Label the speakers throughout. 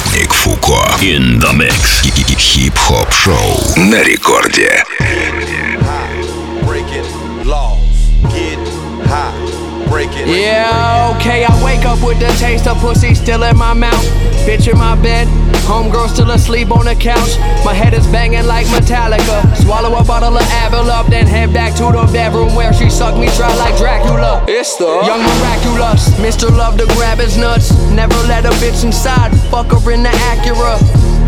Speaker 1: Маятник Фуко. In the mix. Хип-хоп шоу на рекорде.
Speaker 2: Breaking laws. Get high. Breaking.
Speaker 3: Yeah, okay, I wake up with the taste of pussy still in my mouth. Bitch in my bed, homegirl still asleep on the couch. My head is banging like Metallica. Swallow a bottle of Advil up, then head back to the bedroom where she sucked me dry like Dracula. It's the young miraculous, Mr. Love to grab his nuts. Never let a bitch inside, fuck her in the Acura.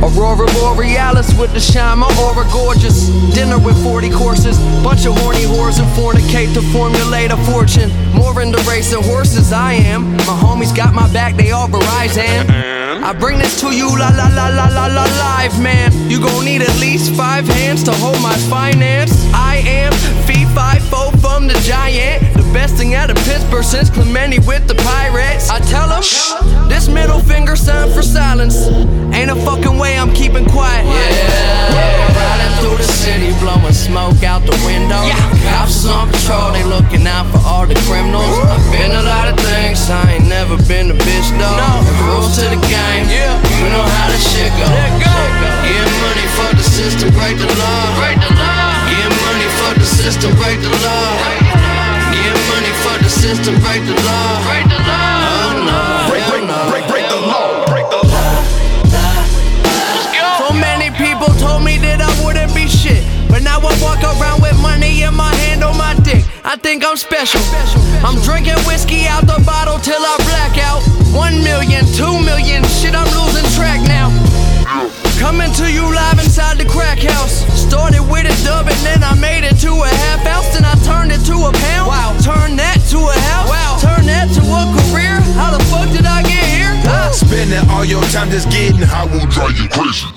Speaker 3: Aurora Borealis with the shine, my aura gorgeous. Dinner with 40 courses, bunch of horny whores and fornicate to formulate a fortune. More into racing horses I am. My homies got my back, they all Verizon. I bring this to you, la la la la la la live, man. You gon' need at least five hands to hold my finance. I am fee five four from the giant, the best thing out of Pittsburgh since Clemente with the Pirates. I tell them this middle finger sign for silence. Ain't a fucking way I'm keeping quiet. Yeah, riding through the city, blowing smoke out the window. Cops is on patrol, they looking out for all the criminals. I've been a lot of things, I ain't never been a bitch though. Rules to the game, you know how this shit go. Get money for the system, break the law. Get money for the system, break the law. Get money for the system, break the law. Oh walk around with money in my hand on my dick. I think I'm special. I'm drinking whiskey out the bottle till I black out. One million, two million, shit, I'm losing track now. Coming to you live inside the crack house. Started with a dub and then I made it to a half ounce. Then I turned it to a pound. Wow. Turn that to a house. Wow. Turn that to a career. How the fuck did I get here? Ah.
Speaker 4: Spending all your time just getting high will drive you crazy.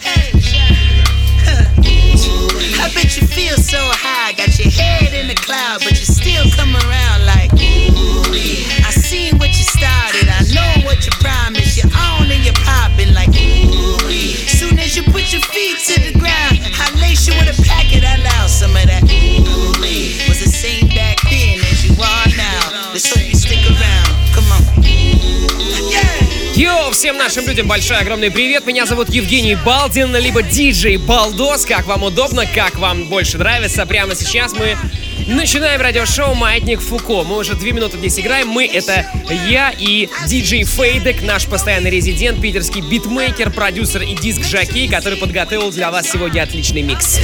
Speaker 5: So high, got your head in the cloud, but you
Speaker 6: всем нашим людям большой огромный привет. Меня зовут Евгений Балдин, либо диджей Балдос. Как вам удобно, как вам больше нравится. Прямо сейчас мы начинаем радиошоу «Маятник Фуко». Мы уже две минуты здесь играем. Мы — это я и диджей Фейдек, наш постоянный резидент, питерский битмейкер, продюсер и диск-жокей, который подготовил для вас сегодня отличный микс.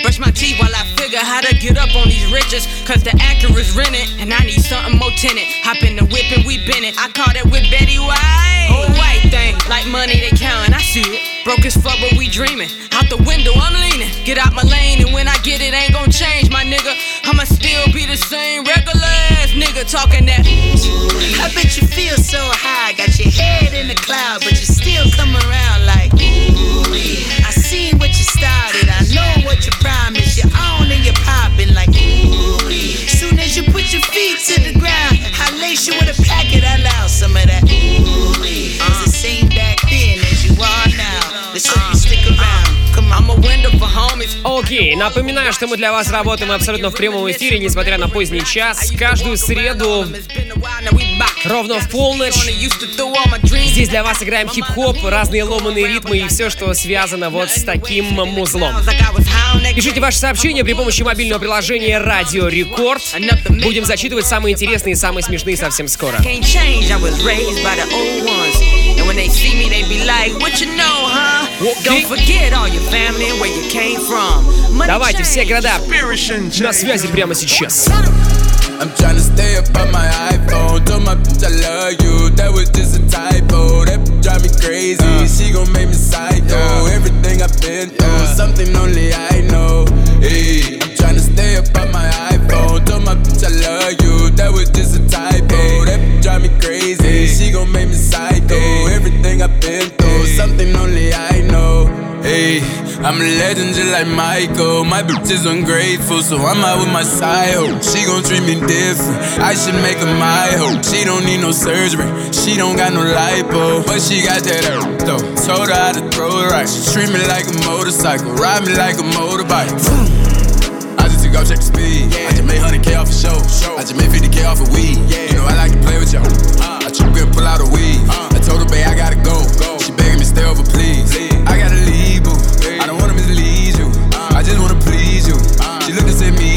Speaker 7: Brush my teeth while I figure how to get up on these riches. Cause the Acura's rented and I need something more tenant. Hop in the whip and we been it. I call that whip Betty White. Oh, white thing. Like money they counting. I see it. Broke as fuck, but we dreaming. Out the window, I'm leaning. Get out my lane, and when I get it, ain't gon' change, my nigga. I'ma still be the same regular ass nigga talking that.
Speaker 5: I bet you feel so high, got your head in the cloud, but you still come around like. I seen what you started, I know what you promised. You're on and you're popping like. Soon as you put your feet to the ground, I lace you with a packet. I allow some of that.
Speaker 6: Окей, напоминаю, что мы для вас работаем абсолютно в прямом эфире, несмотря на поздний час. Каждую среду ровно в полночь. Здесь для вас играем хип-хоп, разные ломаные ритмы и все, что связано вот с таким музлом. Пишите ваши сообщения при помощи мобильного приложения Радио Рекорд. Будем зачитывать самые интересные и самые смешные совсем скоро.
Speaker 7: Can't change, I was raised by the old ones. And when they see me, they be like, what you know, huh? Don't forget all your family and where you came from. Money
Speaker 6: Давайте, все
Speaker 7: change.
Speaker 6: города на связи прямо сейчас.
Speaker 8: I'm tryna stay up on my iPhone. Told my bitch I love you. That was just a typo. That bitch drive me crazy. She gon' make me psycho. Everything I've been through, something only I know. Hey, I'm tryna stay up on my iPhone. Told my bitch I love you. That was just a typo. That bitch drive me crazy. She gon' make me psycho. Everything I've been through, something only I know. Hey, I'm a legend just like Michael. My bitch is ungrateful, so I'm out with my side hoe. She gon' treat me different. I should make her my hoe. She don't need no surgery. She don't got no lipo, but she got that though. Told her how to throw it right. She treat me like a motorcycle, ride me like a motorbike go check the speed. Yeah. I just made 100K off a show. show. I just made 50K off a of weed. Yeah. You know I like to play with y'all. Uh. I trip and pull out a weed. Uh. I told her, babe, I gotta go. go. She begging me stay over, please. please. I gotta leave, boo. Please. I don't wanna mislead you. Uh. I just wanna please you. She looked at me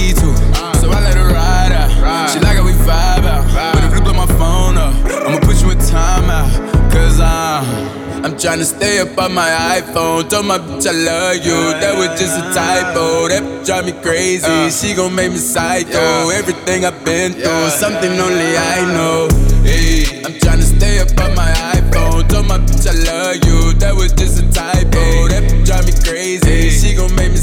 Speaker 8: tryna stay up on my iPhone. Told my bitch I love you. That was just a typo. That drive me crazy. Uh. She gon' make me psycho. Everything I've been through, something only I know.
Speaker 9: Hey, I'm tryna stay up on my iPhone. Told my bitch I love you. That was just a typo. That drive me crazy. She gon' make me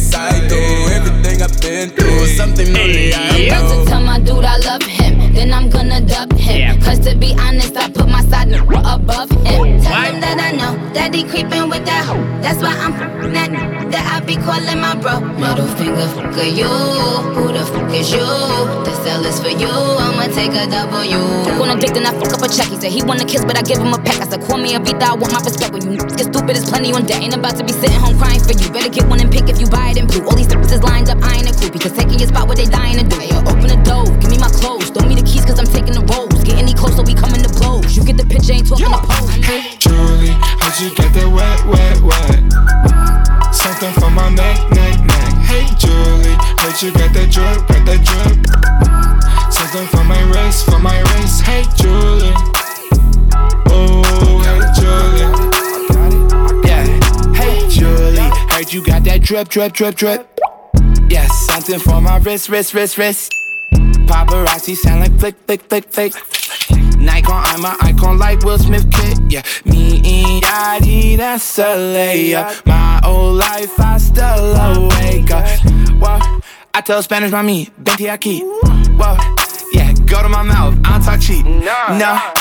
Speaker 9: he creeping with that hoe. That's why I'm that that I be calling my bro. Middle finger, fuck you? Who the fuck is you? The cell is for you. I'ma take a W. On a dick, then I fuck up a check. He said he wanna kiss, but I give him a peck. I said, call me a beat, I want my respect. When you get stupid, it's plenty on deck. Ain't about to be sitting home crying for you. Better get one and pick if you buy it in blue. All these is lined up, I ain't a crew. Because taking your spot, what they dying to do. Hey, yo, open the door, give me my clothes. Throw me the keys, cause I'm taking the roles. Any closer, we coming to blows. You get the picture, ain't talking to pose.
Speaker 10: Julie, how'd you get that wet, wet, wet? Something for my neck, neck, neck. Hey Julie, how'd you get that drip, got that drip? Something for my wrist, for my wrist. Hey Julie, oh hey Julie.
Speaker 11: Yeah. Hey, Julie, heard you got that drip, drip, drip, drip. Yes, something for my wrist, wrist, wrist, wrist. Paparazzi sound like flick, flick, flick, flick. Nikon, I'm an icon like Will Smith kid. Yeah, me and Yachty, that's a layup. My old life, I still awake up. Whoa, I tell Spanish, mommy, venti aquí. Whoa, yeah, go to my mouth, I don't talk cheap. No, yeah,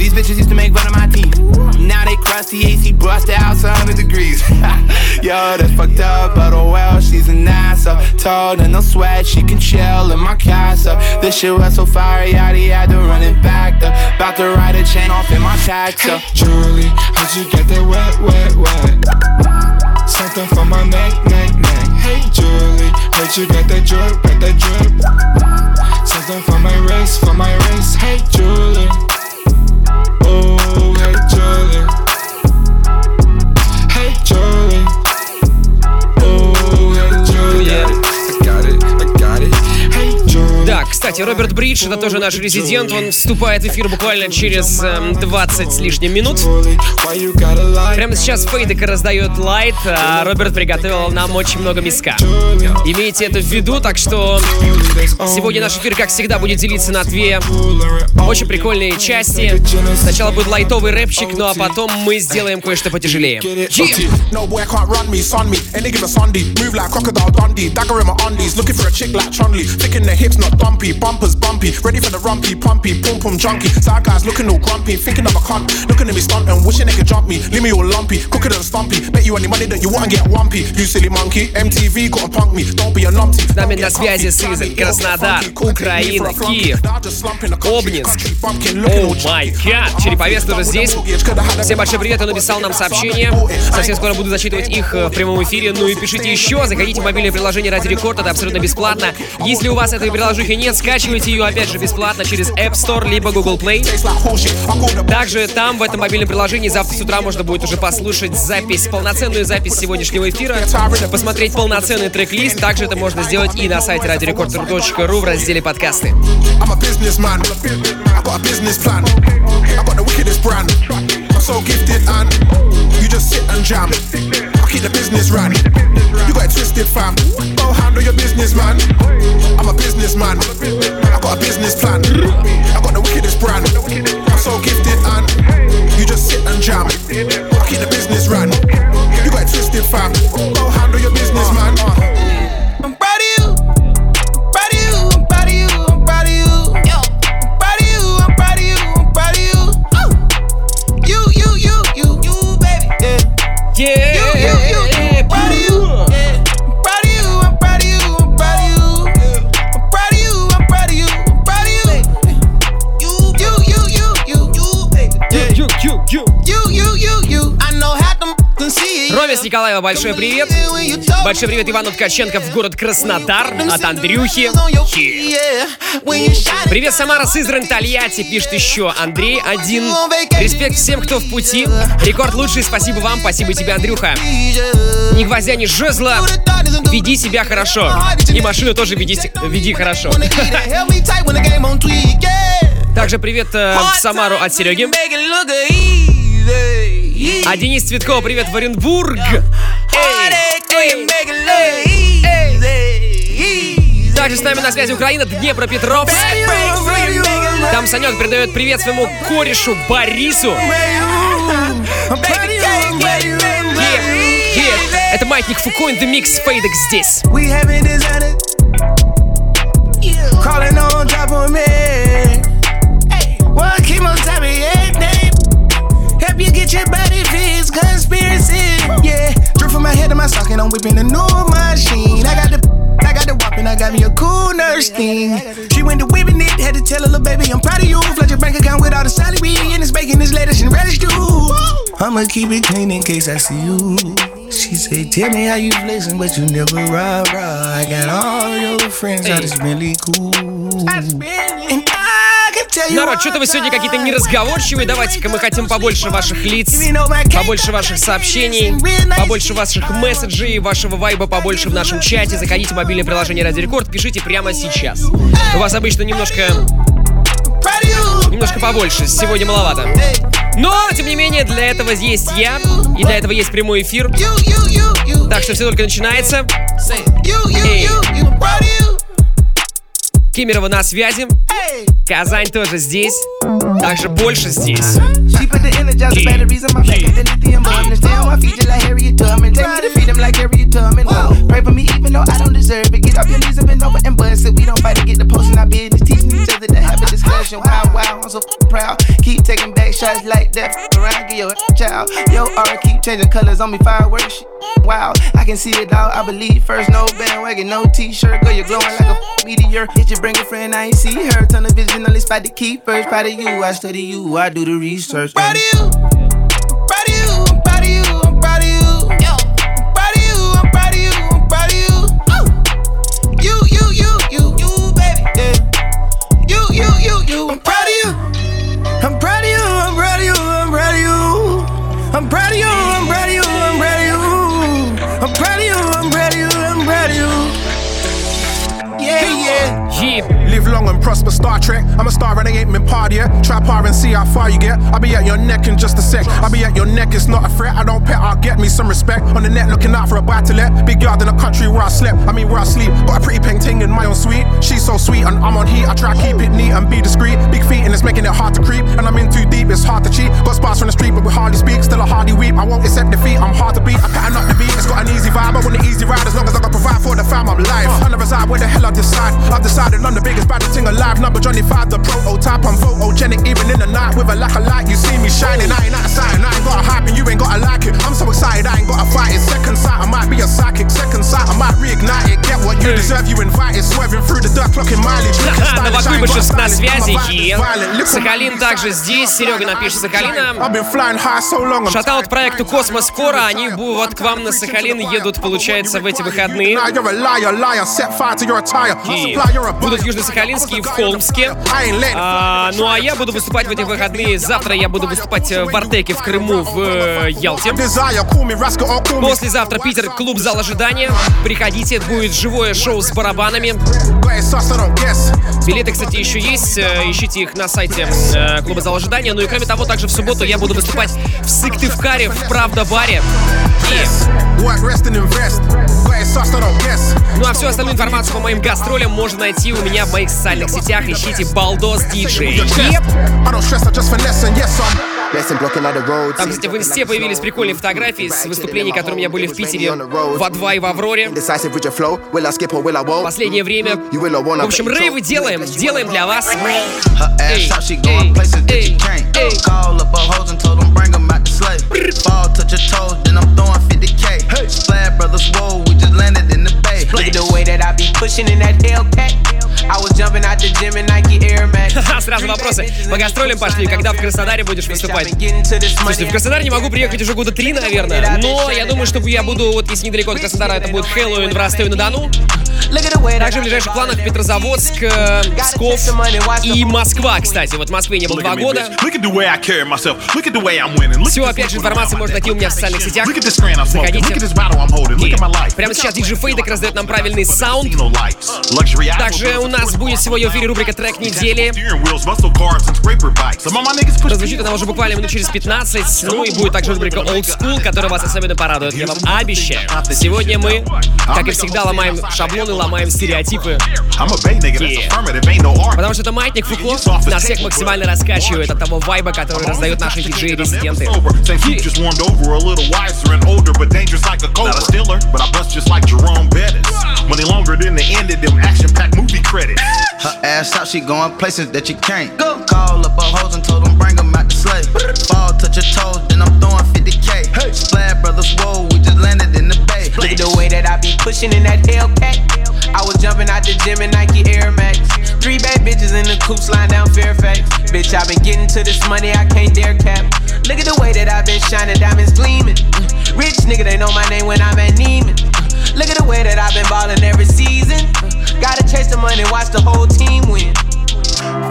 Speaker 11: these bitches used to make fun of my teeth. Now they crusty AC, bust the house 100 degrees. Yo, that's fucked up, but oh well, she's an ass up. Told her no sweat, she can chill in my castle. This shit was so fire, yaddy, had to run it back. Though. About to ride a chain off in my taxi.
Speaker 10: Julie, how'd you get that wet, wet, wet? Something for my neck, neck, neck. Hey Julie, how'd you get that drip, got that drip? Something for my wrist, for my wrist. Hey Julie,
Speaker 6: Роберт Бридж, это тоже наш резидент, он вступает в эфир буквально через эм, 20 с лишним минут. Прямо сейчас Фейдек раздает лайт, а Роберт приготовил нам очень много миска. Имейте это в виду, так что сегодня наш эфир, как всегда, будет делиться на две очень прикольные части. Сначала будет лайтовый рэпчик, ну а потом мы сделаем кое-что потяжелее. Yeah!
Speaker 12: Bumpers bumpy, ready for the rumpy, pumpy, pum pum junkie. Side guys looking all grumpy, thinking of a cunt. Looking at me stunting, wishing they could jump me. Leave me all lumpy, quicker than stumpy. Bet you any money that you want and get wampy. You silly monkey, MTV gotta punk me. Don't be a numpty.
Speaker 6: С нами на связи Сызрань, Краснодар, Украина, Киев, Обнинск. О май гад! Череповец тоже здесь. Всем большой привет, он написал нам сообщение. Совсем скоро буду зачитывать их э, в прямом эфире. Ну и пишите еще, заходите в мобильное приложение Ради Рекорд, это абсолютно бесплатно. Если у вас этой приложухи нет, скачивайте ее опять же бесплатно через App Store либо Google Play. Также там, в этом мобильном приложении, завтра с утра можно будет уже послушать запись, полноценную запись сегодняшнего эфира, посмотреть полноценный трек-лист. Также это можно сделать и на сайте radiorecord.ru в разделе подкасты.
Speaker 12: I'm so gifted and sit and jam. I keep the business ran. You got it twisted, fam. Go handle your business, man. I'm a businessman. I got a business plan. I got the wickedest brand. I'm so gifted and you just sit and jam. I keep the business ran. You got it twisted, fam. Go handle your business, man.
Speaker 6: Большой привет. Большой привет Ивану Ткаченко в город Краснодар от Андрюхи. Привет, Самара, Сызрань, Тольятти, пишет еще Андрей один. Респект всем, кто в пути. Рекорд лучший, спасибо вам, спасибо тебе, Андрюха. Ни гвоздя, ни жезла. Веди себя хорошо. И машину тоже веди, веди хорошо. Также привет э, в Самару от Сереги. А Денис Цветков, привет, в Оренбург! Эй, эй, эй. Также с нами на связи Украина, Днепропетровск. Там Санек передает привет своему корешу Борису. Это маятник Фуко in the Mix Фейдек здесь.
Speaker 5: Calling on me. Help you get your body socket, I'm whipping a new machine. I got the, I got the whopping, I got me a cool nurse thing. She went to whipping it, had to tell her little baby, I'm proud of you. Flood your bank account with all the salary and it's bacon, this lettuce and radish too. I'ma keep it clean in case I see you. She said, Tell me how you flexing, but you never rah rah. I got all your friends, I just really cool. And
Speaker 6: Народ, что-то вы сегодня какие-то неразговорчивые. Давайте-ка мы хотим побольше ваших лиц, побольше ваших сообщений, побольше ваших месседжей, вашего вайба побольше в нашем чате. Заходите в мобильное приложение Радио Рекорд, пишите прямо сейчас. У вас обычно немножко... Немножко побольше, сегодня маловато. Но, тем не менее, для этого есть я, и для этого есть прямой эфир. Так что все только начинается. Эй. Кемерово на связи. Казань тоже здесь. Также больше здесь.
Speaker 5: She put the energizer batteries in my back at the lithium. Understand why I feed you like Harriet Tubman. Tell me to feed them like Harriet Tubman. Whoa. Pray for me even though I don't deserve it. Get off your knees and bend over and bust it. We don't fight to get the post in our business. Teaching each other to have a discussion. Wow, wow, I'm so proud. Keep taking back shots like that. Around, get your child. Yo, aura keep changing colors on me. Fireworks. Wow, I can see it all. I believe first. No bandwagon, no t-shirt. Girl, you're glowing like a meteor. Did you bring a friend? I ain't see her. Turn the vision on this spot to keep first. Proud of you. I study you. I do the research. Proud of you. Proud of you. I'm proud of you. I'm proud of you.
Speaker 12: Live long and prosper, Star Trek. I'm a star and I ain't been part yet. Try par and see how far you get. I'll be at your neck in just a sec. I'll be at your neck, it's not a threat. I don't pet, I'll get me some respect. On the net, looking out for a buy to let. Big yard in the country where I slept. I mean, where I sleep. Got a pretty peng ting in my own suite. She's so sweet and I'm on heat. I try to keep it neat and be discreet. Big feet and it's making it hard to creep. And I'm in too deep, it's hard to cheat. Got spots from the street, but we hardly speak. Still a hardy weep. I won't accept defeat, I'm hard to beat. I pattern up the beat, it's got an easy vibe. I want an easy ride as long as I can provide for the fam. I'm live. Reside where the hell I decide. I've decided I'm the biggest baddest thing alive. Number Johnny 5, the prototype. I'm photogenic even in the night with a lack of light. You see me shining, I ain't outside. And I ain't got a hype and you ain't got to like it. I'm so excited, I ain't got to fight it. Second sight, I might be a psychic. Second sight, I might reignite it. Get what you deserve, you invited. Swerving through the dirt, clocking mileage.
Speaker 6: Новокуйбышев на связи.
Speaker 12: Violent.
Speaker 6: Сахалин также здесь. Серега напишет Сахалина. Шатаут проекту Космос скоро. Они вот к вам на Сахалин едут, получается, в эти выходные. Будут в Южно-Сахалинске и в Холмске. А, ну а я буду выступать в эти выходные. Завтра я буду выступать э, в Артеке в Крыму в э, Ялте. Послезавтра Питер, клуб «Зал ожидания». Приходите, будет живое шоу с барабанами. Билеты, кстати, еще есть. э, Ищите их на сайте э, клуба «Зал ожидания». Ну и кроме того, также в субботу я буду выступать в Сыктывкаре, в Правда-баре. И Ну а всю остальную информацию по моим гастролям можно найти у меня в моих социальных сетях. Ищите Балдос Диджей.
Speaker 12: I
Speaker 6: Там, кстати, в инсте появились прикольные фотографии с выступлений, которые у меня были в Питере, в А2 и в Авроре. Последнее время. В общем, рейвы делаем, делаем для вас. Эй, эй, эй, эй.
Speaker 13: Call up a hoes and told them bring 'em out the sleigh. Fall, touch your toes, then I'm throwing 50k. Splash brothers, whoa, we just landed in the bay.
Speaker 14: Look at the way that I be pushing in that Hellcat. I was jumping out the gym in Nike Air Max.
Speaker 6: Сразу вопросы. По гастролям пошли, когда в Краснодаре будешь выступать? Слушайте, в Краснодар не могу приехать уже года три, наверное. Но я думаю, что я буду, вот если недалеко от Краснодара, это будет Хэллоуин в Ростове-на-Дону. Также в ближайших планах Петрозаводск, э, Псков и Москва, кстати. Вот в Москве не было два года. Всю, опять же, информацию можно найти у меня в социальных сетях. Заходите. Прямо сейчас DJ Фейдек раздает нам правильный саунд. Также у нас будет сегодня в эфире рубрика «Трек недели». Прозвучит она уже буквально минут через 15. Ну и будет также рубрика Old School, которая вас особенно порадует, я вам обещаю. Сегодня мы, как и всегда, ломаем шаблоны, ломаем стереотипы. Yeah. Потому что это маятник Фуко нас всех максимально раскачивает от того вайба, который раздают наши диджеи-резиденты.
Speaker 13: Money longer than the end of them action-packed movie credits. Her ass out, she going places that you can't. Go. Call up a hoes and told them bring them out the slave. Fall, touch your toes, then I'm throwing 50k. Hey. Splash brothers, whoa, we just landed in the bay.
Speaker 14: Look at the way that I be pushing in that Hellcat. I was jumping out the gym in Nike Air Max. Three bad bitches in the coupe sliding down Fairfax. Bitch, I been getting to this money, I can't dare cap. Look at the way that I been shining, diamonds gleaming. Rich nigga, they know my name when I'm at Neiman. Look at the way that I've been ballin' every season. Gotta chase the money, watch the whole team win.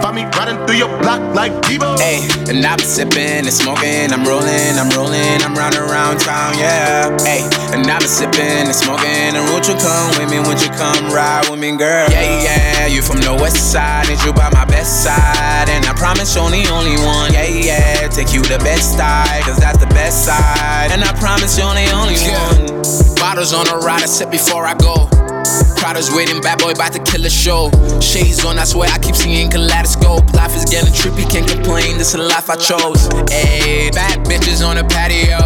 Speaker 13: Find me riding through your block like Debo.
Speaker 15: Hey, and I'm sipping and smoking, I'm rolling, I'm rolling, I'm round around town, yeah. Hey, and I'm sipping and smoking, and won't you come with me? Won't you come ride with me, girl? Yeah, yeah, you from the west side, and you by my best side, and I promise you're the only one. Yeah, yeah, take you the best side, cause that's the best side, and I promise you're the only one. Bottles on the ride, I sip before I go. Crowders waiting, bad boy about to kill a show. Shades on, I swear I keep seeing kaleidoscope. Life is getting trippy, can't complain. This is the life I chose. Ayy, bad bitches on the patio.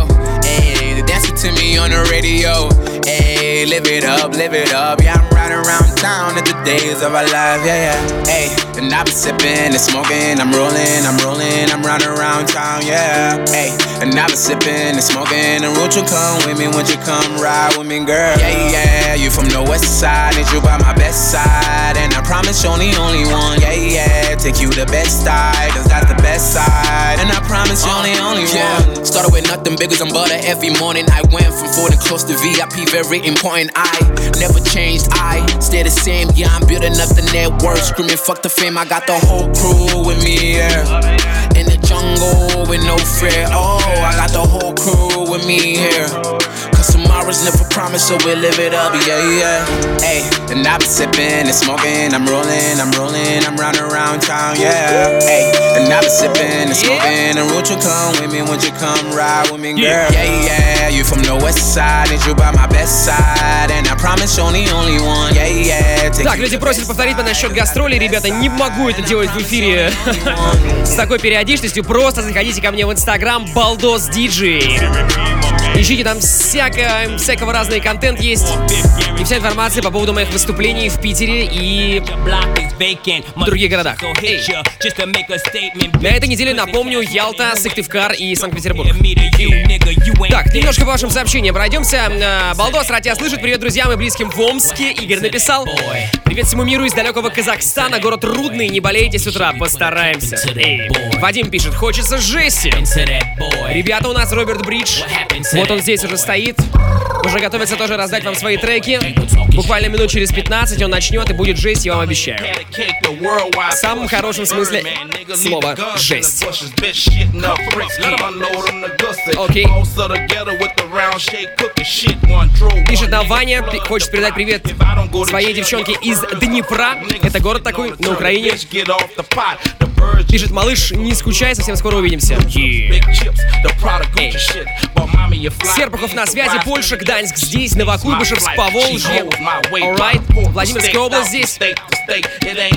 Speaker 15: Ayy, they dancing to me on the radio. Ayy, live it up, live it up. Yeah, I'm riding around town at the days of our life. Yeah, yeah. Ayy, and I be sipping and smoking. I'm rolling, I'm rolling, I'm riding around town. Yeah, ayy, and I be sipping and smoking. And won't you come with me? Won't you come ride with me, girl? Yeah, yeah. You from the west side, and you by my best side. And I promise you're the only one. Yeah, yeah. Take you the best side, cause that's the best side. And I promise you're the uh, only
Speaker 16: Yeah.
Speaker 15: one.
Speaker 16: Started with nothing bigger than butter every morning. I went from Ford and close to VIP, very important. I never changed, I stay the same. Yeah, I'm building up the network, screaming fuck the I got the whole crew with me, yeah. In the jungle with no fear. Oh, I got the whole crew with me here. Cause tomorrow's never promised, so we live it up, yeah, yeah.
Speaker 15: Hey, and I be sipping and smoking. I'm rolling, I'm rolling, I'm round around town, yeah. Hey, and I be sipping and smoking. And won't you come with me? Won't you come ride with me, girl? Yeah, yeah. You from the west side, and you by my best side. And I promise you're the only one. Yeah, yeah.
Speaker 6: Так, люди просят повторить мне насчет гастролей. Ребята, не могу это делать в эфире с такой периодичностью. Просто заходите ко мне в инстаграм Балдос Диджей. Ищите там всякое, всякого разный контент есть. И вся информация по поводу моих выступлений в Питере и в других городах. Эй. На этой неделе, напомню, Ялта, Сыктывкар и Санкт-Петербург. Так, немножко по вашим сообщениям пройдемся. А, Балдос, рад тебя слышать. Привет друзьям и близким в Омске. Игорь написал. Привет всему миру из далекого Казахстана. Город Рудный. Не болейте с утра. Постараемся. Эй. Вадим пишет. Хочется жести. Ребята, у нас Роберт Бридж. Вот он здесь уже стоит. Уже готовится тоже раздать вам свои треки. Буквально минут через 15 он начнет и будет жесть, я вам обещаю. В самом хорошем смысле слова «жесть». Окей. Пишет нам Ваня, хочет передать привет своей девчонке из Днепра. Это город такой на Украине. Пишет, малыш, не скучай, совсем скоро увидимся. Эй. Серпухов на связи, Польша, Гданьск здесь, Новокуйбышевск, Поволжье. Alright, Владимирская область здесь.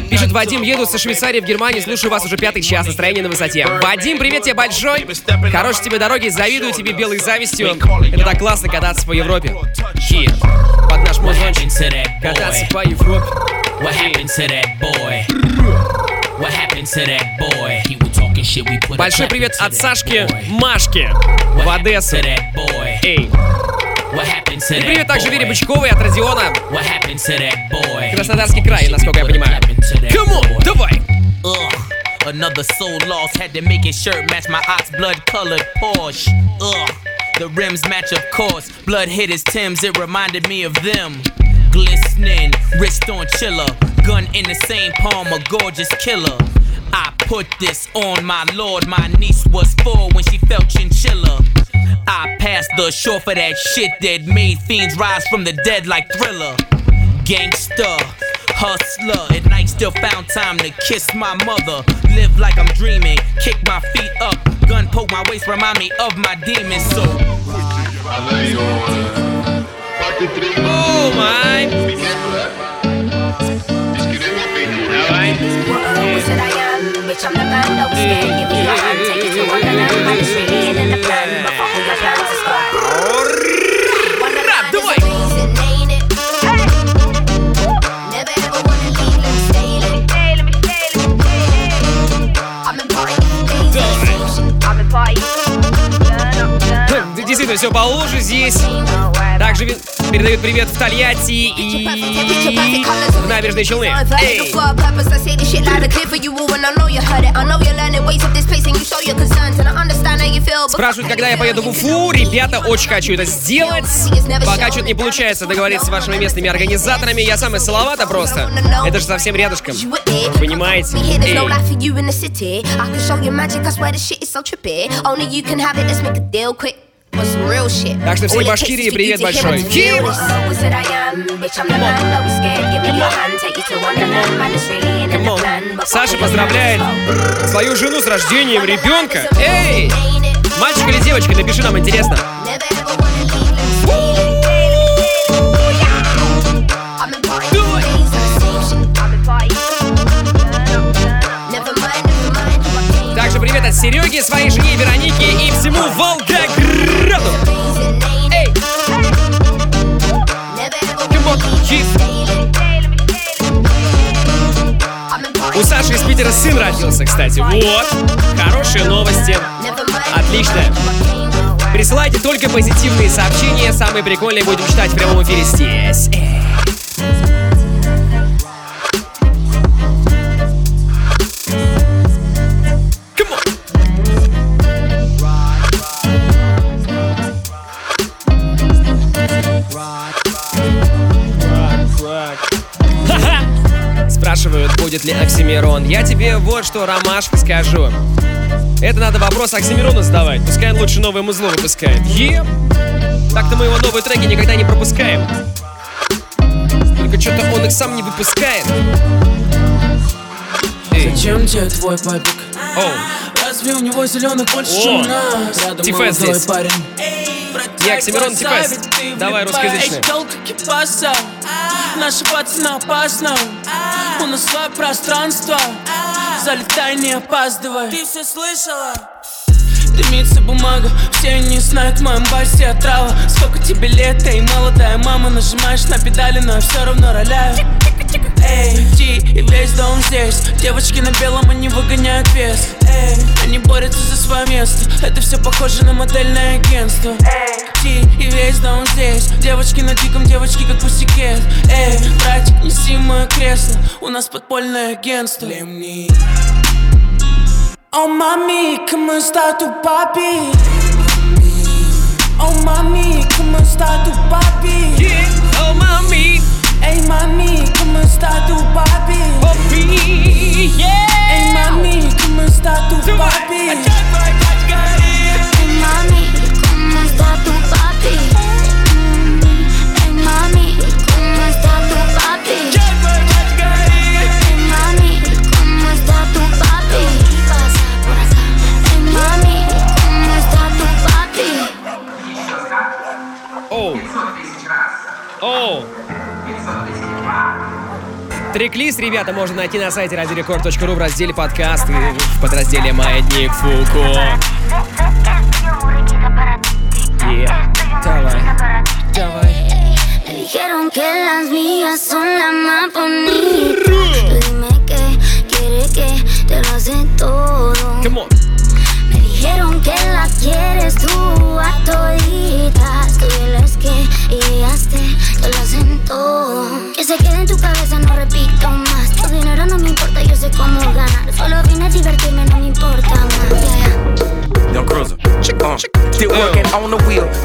Speaker 6: Пишет Вадим, еду со Швейцарии в Германию, слушаю вас уже пятый час, настроение на высоте. Вадим, привет тебе большой. Хорошей тебе дороги, завидую тебе белой завистью. Это так классно кататься по Европе. Е. Под наш музончик. Кататься по Европе.
Speaker 17: What happened to that boy? What happened to that boy? He was talking shit, we put a
Speaker 6: Большой
Speaker 17: clap
Speaker 6: привет
Speaker 17: into
Speaker 6: от
Speaker 17: that
Speaker 6: Сашки
Speaker 17: boy.
Speaker 6: Машки
Speaker 17: What
Speaker 6: в
Speaker 17: happened
Speaker 6: Одессу.
Speaker 17: to that boy?
Speaker 6: Эй.
Speaker 17: What happened to
Speaker 6: И
Speaker 17: that
Speaker 6: привет также
Speaker 17: boy?
Speaker 6: Вере Бычковой от Родиона.
Speaker 17: What happened to that boy?
Speaker 6: Краснодарский край, насколько я понимаю. Come on, давай!
Speaker 17: Ugh. Another soul lost, had to make his shirt match my ox blood colored Porsche. Ugh. The rims match, of course. Blood hit his Tims, it reminded me of them. Gliss listening, wrist on chiller, gun in the same palm, a gorgeous killer. I put this on my lord. My niece was four when she felt chinchilla. I passed the shore for that shit that made fiends rise from the dead like thriller. Gangster, hustler, at night still found time to kiss my mother. Live like I'm dreaming, kick my feet up, gun poke my waist, remind me of my demons. So.
Speaker 6: Oh my!
Speaker 18: Bitch, I'm the man, be scared. Give me your hand, take it to Wonderland. Man, it's really ain't in the plan, but fuck with your plans is squad. Wonderland is amazing, ain't it? Never ever wanna leave, let me stay, let me stay, let me stay, let me stay. I'm in party, I'm in party.
Speaker 6: Хм, да, Действительно, все получше здесь. Также передают привет в Тольятти и в Набережной Челны. Спрашивают, когда я поеду в Уфу. Ребята, очень хочу это сделать. Пока что-то не получается договориться с вашими местными организаторами. Я сам из Салавата просто. Это же совсем рядышком. Понимаете? Эй. Так что всей Башкирии привет большой. Саша поздравляет свою жену с рождением ребенка. Эй! Мальчик или девочка, напиши нам, интересно. Также привет от Сереги, своей жене Веронике и всему Волгограду. Chief. У Саши из Питера сын родился, кстати. Вот. Хорошие новости. Отлично. Присылайте только позитивные сообщения. Самые прикольные будем читать в прямом эфире здесь. Будет ли Оксимирон. Я тебе вот что, Ромашка, скажу. Это надо вопрос Оксимирону задавать. Пускай он лучше новое музло выпускает. Е! Так-то мы его новые треки никогда не пропускаем. Только что-то он их сам не выпускает. Эй.
Speaker 19: Зачем тебе твой папик?
Speaker 6: Оу.
Speaker 19: Разве у него зеленых больше,
Speaker 6: О,
Speaker 19: чем у нас? Рядом молодой
Speaker 6: здесь.
Speaker 19: парень.
Speaker 6: Я Оксимирон Тифес. Давай, русскоязычный.
Speaker 19: Кипаса. Наши пацаны опасно. У нас свое пространство. Залетай, не опаздывай. Ты все слышала? Дымится бумага, все они знают в моем басе отрава. Сколько тебе лет, эй, молодая мама Нажимаешь на педали, но я все равно роляю. Эй, иди и весь дом здесь. Девочки на белом, они выгоняют вес. Эй, они борются за свое место. Это все похоже на модельное агентство. Эй, иди и весь дом здесь. Девочки на диком, девочки как пусикет Эй, братик, неси мое кресло. У нас подпольное агентство Oh mami, come está tu papi? Oh mami, ¿cómo está tu papi?
Speaker 6: Oh mami,
Speaker 19: Hey mami, ¿cómo está tu papi?
Speaker 6: Papi, yeah.
Speaker 19: Hey mami, ¿cómo está tu papi?
Speaker 6: Трек-лист, ребята, можно найти на сайте радиорекорд.ру в разделе подкасты в подразделе «Маятник Фуко». Yeah. Давай. Давай.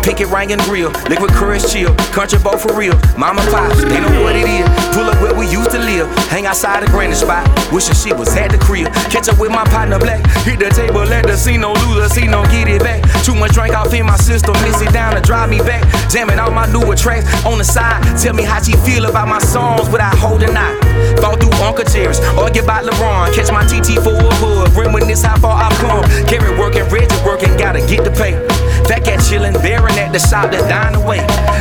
Speaker 20: Pinky ring and grill, liquid courage chill, country boat for real. Mama pops, they know what it is. Pull up where we used to live, hang outside the granny spot, wishing she was at the crib. Catch up with my partner black, hit the table, let the no loser, see no get it back. Too much drink off in my system, miss it down to drive me back. Jamming all my newer tracks on the side. Tell me how she feel about my songs without holding out. Fall through Uncle Jerry's, argue about LeBron. Catch my TT for a hood, reminisce how far I've come. Carry working, Reggie working, gotta get the pay. Fat cat chillin', bearing away.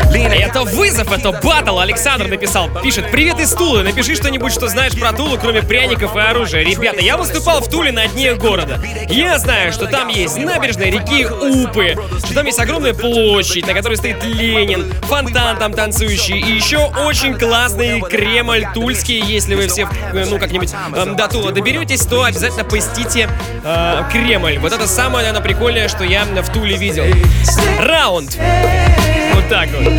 Speaker 6: Это вызов, это батл. Александр написал, пишет, привет из Тулы, напиши что-нибудь, что знаешь про Тулу, кроме пряников и оружия. Ребята, я выступал в Туле на дне города. Я знаю, что там есть набережная реки Упы, что там есть огромная площадь, на которой стоит Ленин, фонтан там танцующий, и еще очень классный Кремль Тульский. Если вы все, ну, как-нибудь э, до Тула доберетесь, то обязательно посетите э, Кремль. Вот это самое, наверное, прикольное, что я в Туле видел. Раунд. Вот так вот.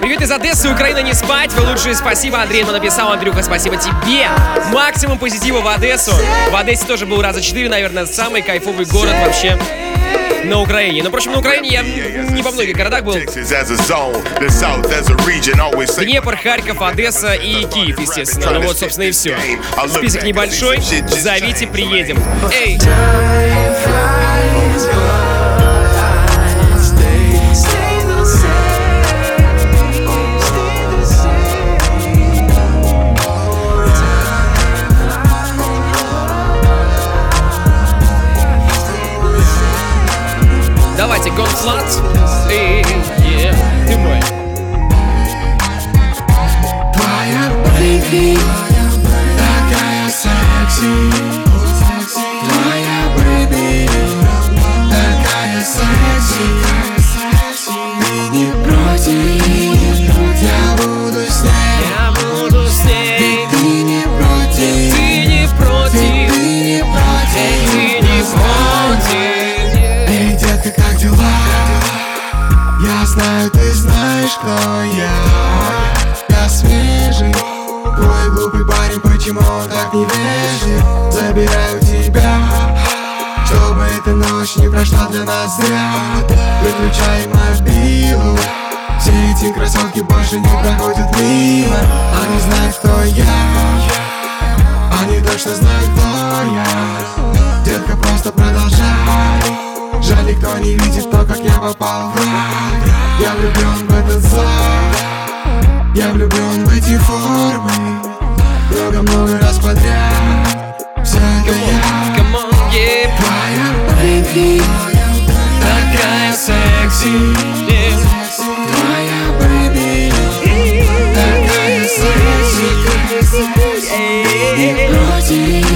Speaker 6: Привет из Одессы, Украина, не спать. Вы лучшие, спасибо. Андрей написал, Андрюха, спасибо тебе. Максимум позитива в Одессу. В Одессе тоже был раза четыре, наверное, самый кайфовый город вообще на Украине. Но, впрочем, на Украине я не во многих городах был. Днепр, Харьков, Одесса и Киев, естественно. Ну вот, собственно, и все. Список небольшой. Зовите, приедем. Эй! Давайте, Гонфлат. Эй, yeah, ты мой.
Speaker 21: Твоя baby, такая секси. Кто я Я свежий Твой глупый парень, почему он так не вежлив? Забираю тебя Чтобы эта ночь не прошла для нас зря. Выключай мобилу Все эти красотки больше не проходят мимо. Они знают, кто я Они точно знают, кто я. Детка, просто Жаль, никто не видит то, как я попал. В рай Я влюблен в этот зал. Я влюблен в эти формы. Много-много раз подряд. Все это я.
Speaker 6: Come on, yeah.
Speaker 21: Твоя baby. Такая секси.
Speaker 6: Yeah.
Speaker 21: Твоя baby. Такая секси. Против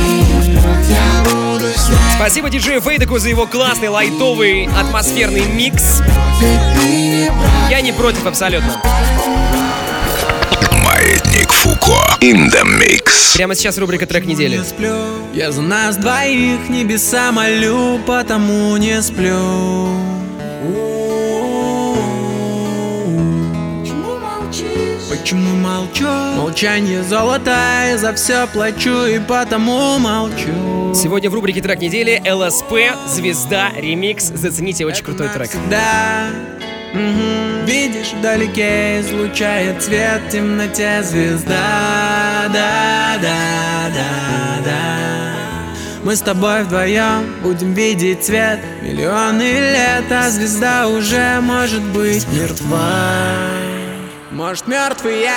Speaker 6: Спасибо диджею Фейдеку за его классный, лайтовый, атмосферный микс. Я не против абсолютно.
Speaker 1: Маятник Фуко. In the mix.
Speaker 6: Прямо сейчас рубрика трек недели.
Speaker 22: Я за нас двоих небеса молю, потому не сплю. Почему молчу? Молчание золотое, за все плачу и потому молчу.
Speaker 6: Сегодня в рубрике трек недели ЛСП, звезда, ремикс. Зацените, очень крутой трек.
Speaker 22: Да, мгм. видишь вдалеке излучает свет в темноте звезда. Да, да, да, да. Мы с тобой вдвоем будем видеть свет миллионы лет, а звезда уже может быть мертва. Может мертвый я?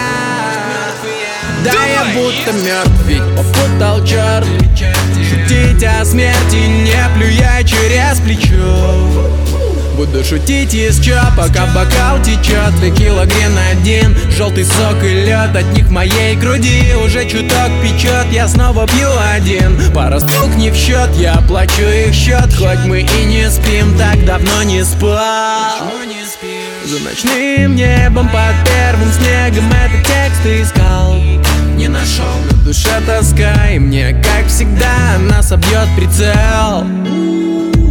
Speaker 22: Да я будто мертв, ведь попутал черт Шутить о смерти, не плюя через плечо. Буду шутить еще, пока бокал течет Текила гренадин, желтый сок и лед От них в моей груди. Уже чуток печет Я снова пью один, пара штук не в счет Я плачу их счет, хоть мы и не спим Так давно не спал За ночным небом под первым снегом Этот текст искал. Не нашел. На душе тоска И мне, как всегда, нас обьет прицел.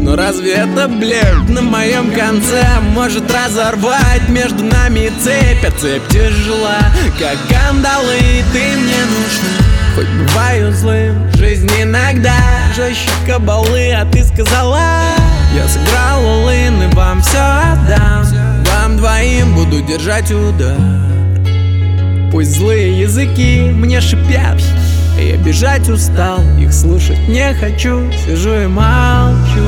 Speaker 22: Но разве это блядь на моем конце? Может разорвать между нами цепь А цепь тяжела, как кандалы Ты мне нужна. Хоть бываю злым, жизнь иногда Жестче кабалы, а ты сказала
Speaker 19: Я сыграл all и вам все отдам Вам двоим буду держать удар. Пусть злые языки мне шипят Я бежать устал, их слушать не хочу Сижу и молчу.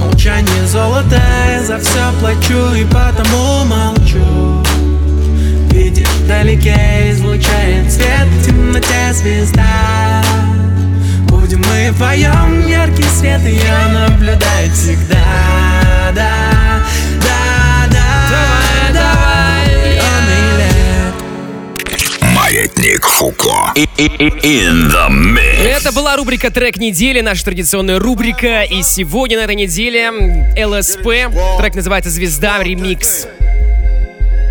Speaker 19: Молчание золото, я за все плачу И потому молчу. Видишь, вдалеке излучает свет В темноте звезда мы вдвоем яркий свет И я наблюдаю всегда Да, да, да, давай, давай
Speaker 1: Маятник Фуко. In the mix.
Speaker 6: Это была рубрика «Трек недели», наша традиционная рубрика. И сегодня на этой неделе ЛСП. Трек называется «Звезда. Ремикс».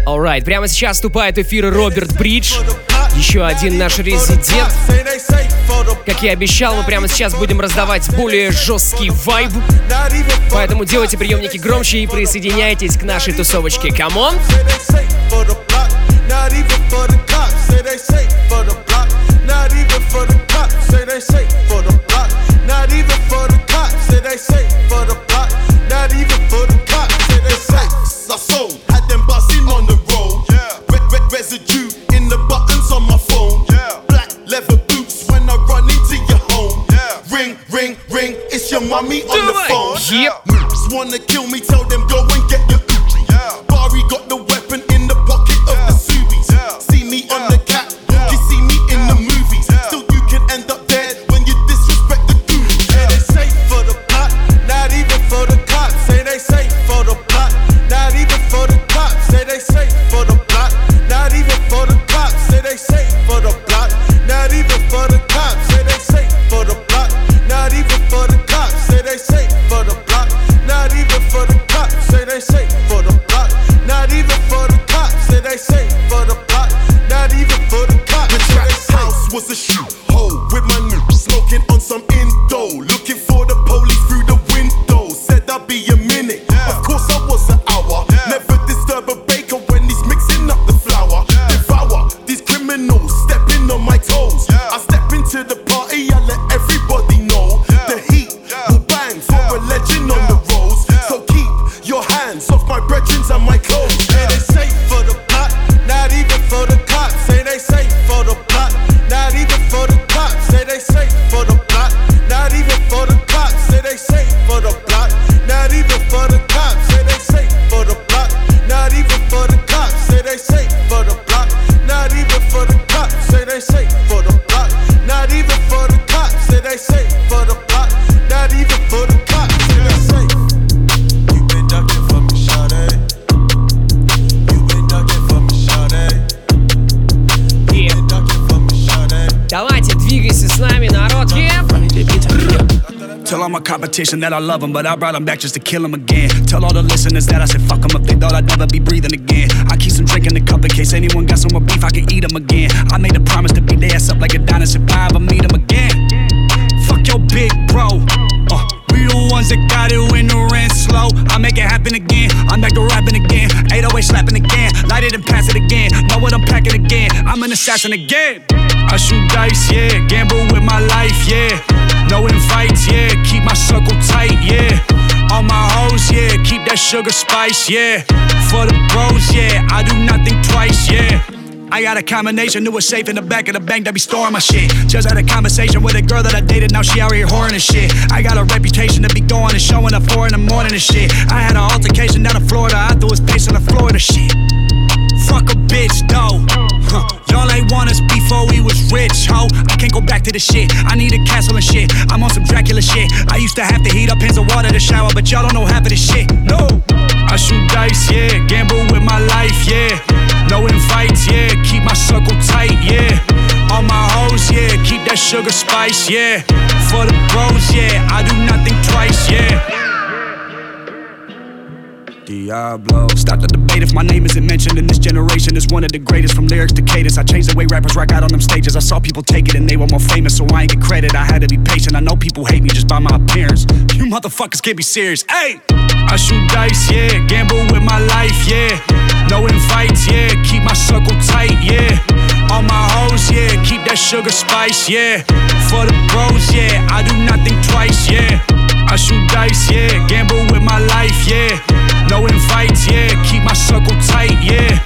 Speaker 6: Alright, прямо сейчас вступает в эфир Роберт Бридж. Еще один наш резидент. Как я обещал, мы прямо сейчас будем раздавать более жесткий вайб. Поэтому делайте приемники громче и присоединяйтесь к нашей тусовочке. Come on!
Speaker 23: Not even for the cops, say they safe for the block. Not even for the cops, say they safe for the block. Not even for the cops, say they for the cops, say. I sold, had them busting on the. Red, residue in the buttons on my phone. Yeah. Black leather boots when I run into your home. Ring, ring, ring, it's your mommy on the phone.
Speaker 6: Yep.
Speaker 23: Moops wanna kill me, tell them go and get your Uzi. Barry got the weapon in the pocket of the Subies. See me on the tape for the
Speaker 4: that I love them, but I brought them back just to kill them again. Tell all the listeners that I said fuck them if they thought I'd never be breathing again. I keep some drink in the cup in case anyone got some more beef, I can eat them again. I made a promise to beat their ass up like a dinosaur if I meet them again. Fuck your big bro. Uh, we the ones that got it when the rent slow. I make it happen again. I'm back to rapping again. 808 slapping again. Light it and pass it again. Know what I'm packing again. I'm an assassin again. I shoot dice, yeah. Gamble with my life, yeah. No invites, yeah. Keep my circle tight, yeah. All my hoes, yeah. Keep that sugar spice, yeah. For the bros, yeah. I do nothing twice, yeah. I got a combination, knew a safe in the back of the bank that be storing my shit. Just had a conversation with a girl that I dated, now she out here whoring and shit. I got a reputation to be going and showing up four in the morning and shit. I had an altercation down in Florida, I threw his face on the Florida shit. Fuck a bitch, though. Y'all ain't want us before we was rich, ho. I can't go back to the shit. I need a castle and shit. I'm on some Dracula shit. I used to have to heat up pans of water to shower, but y'all don't know half of this shit. No. I shoot dice, yeah. Gamble with my life, yeah. No invites, yeah. Keep my circle tight, yeah. All my hoes, yeah. Keep that sugar spice, yeah. For the bros, yeah. I do nothing twice, yeah. Diablo. Stop the debate if my name isn't mentioned in this generation. Is one of the greatest from lyrics to cadence. I changed the way rappers rock out on them stages. I saw people take it and they were more famous, so I ain't get credit. I had to be patient. I know people hate me just by my appearance. You motherfuckers can't be serious. Hey! I shoot dice, yeah. Gamble with my life, yeah. No invites, yeah. Keep my circle tight, yeah. All my hoes, yeah. Keep that sugar spice, yeah. For the bros, yeah, I do not think twice, yeah. I shoot dice, yeah, gamble with my life, yeah. No invites, yeah, keep my circle tight, yeah.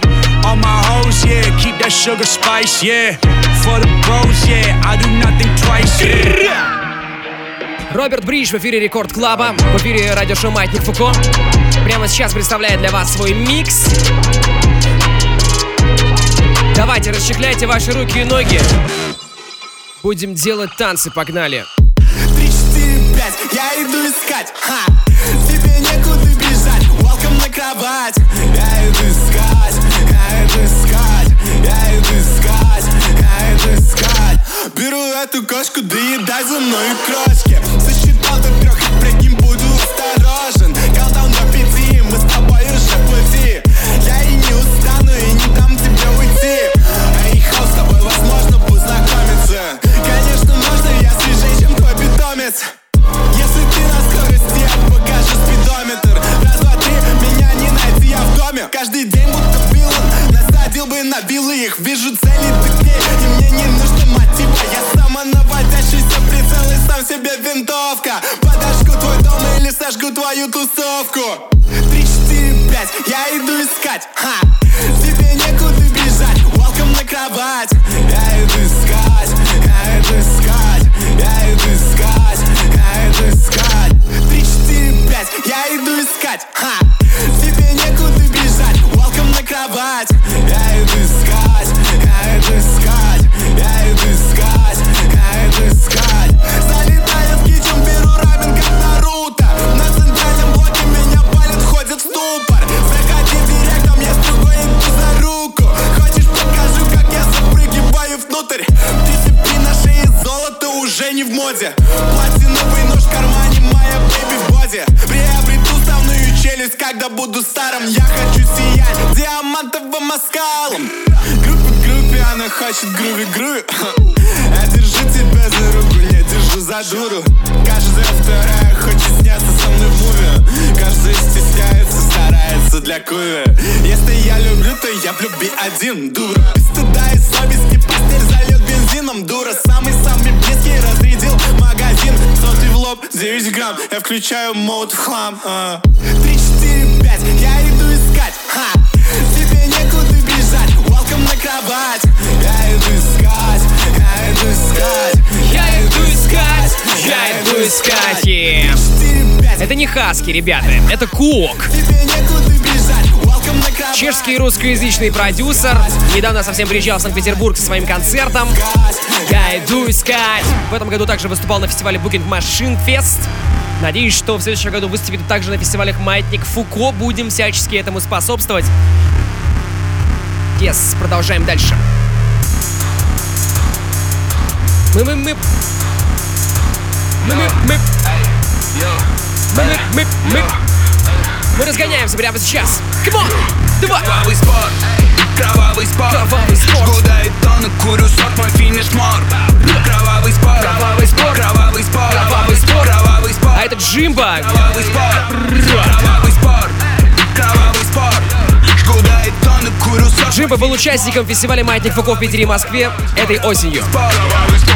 Speaker 4: All my hoes, yeah, keep that sugar spice, yeah. For the bros, yeah, I do not think twice, yeah.
Speaker 6: Роберт Бридж в эфире Рекорд Клаба, в эфире радиошоу Маятник Фуко. Прямо сейчас представляет для вас свой микс. Давайте, расчехляйте ваши руки и ноги. Будем делать танцы, погнали.
Speaker 23: Три, четыре, пять, я иду искать, ха кровать. Я иду искать, я иду искать, я иду искать, я иду искать. Беру эту кошку, доедай за мной крошки. Сосчитал до трех и прикинь, буду осторожен включаю мод в хлам а. Три, четыре, пять, я иду искать, ха Тебе некуда бежать, welcome на кровать Я иду искать, я иду искать
Speaker 6: Я иду искать, я иду искать, yeah. Это не хаски, ребята, это Куок. Чешский русскоязычный продюсер недавно совсем приезжал в Санкт-Петербург со своим концертом. Я иду искать. В этом году также выступал на фестивале Booking Machine Fest. Надеюсь, что в следующем году выступит также на фестивалях Маятник Фуко. Будем всячески этому способствовать. Yes, продолжаем дальше. Мы, мы, мы. Мы, мы, мы. Мы, мы, мы, мы. Мы разгоняемся прямо сейчас. Come on! Давай!
Speaker 8: Кровавый спорт, кровавый спорт
Speaker 6: Кровавый спорт.
Speaker 8: До тонны, курю сот, мой финиш мор Кровавый спорт,
Speaker 6: Кровавый спорт.
Speaker 8: кровавый спорт
Speaker 6: Кровавый спорт.
Speaker 8: Кровавый спорт,
Speaker 6: А это Джимба. Джимба был участником фестиваля Маятник Фуко в Питере и Москве этой осенью.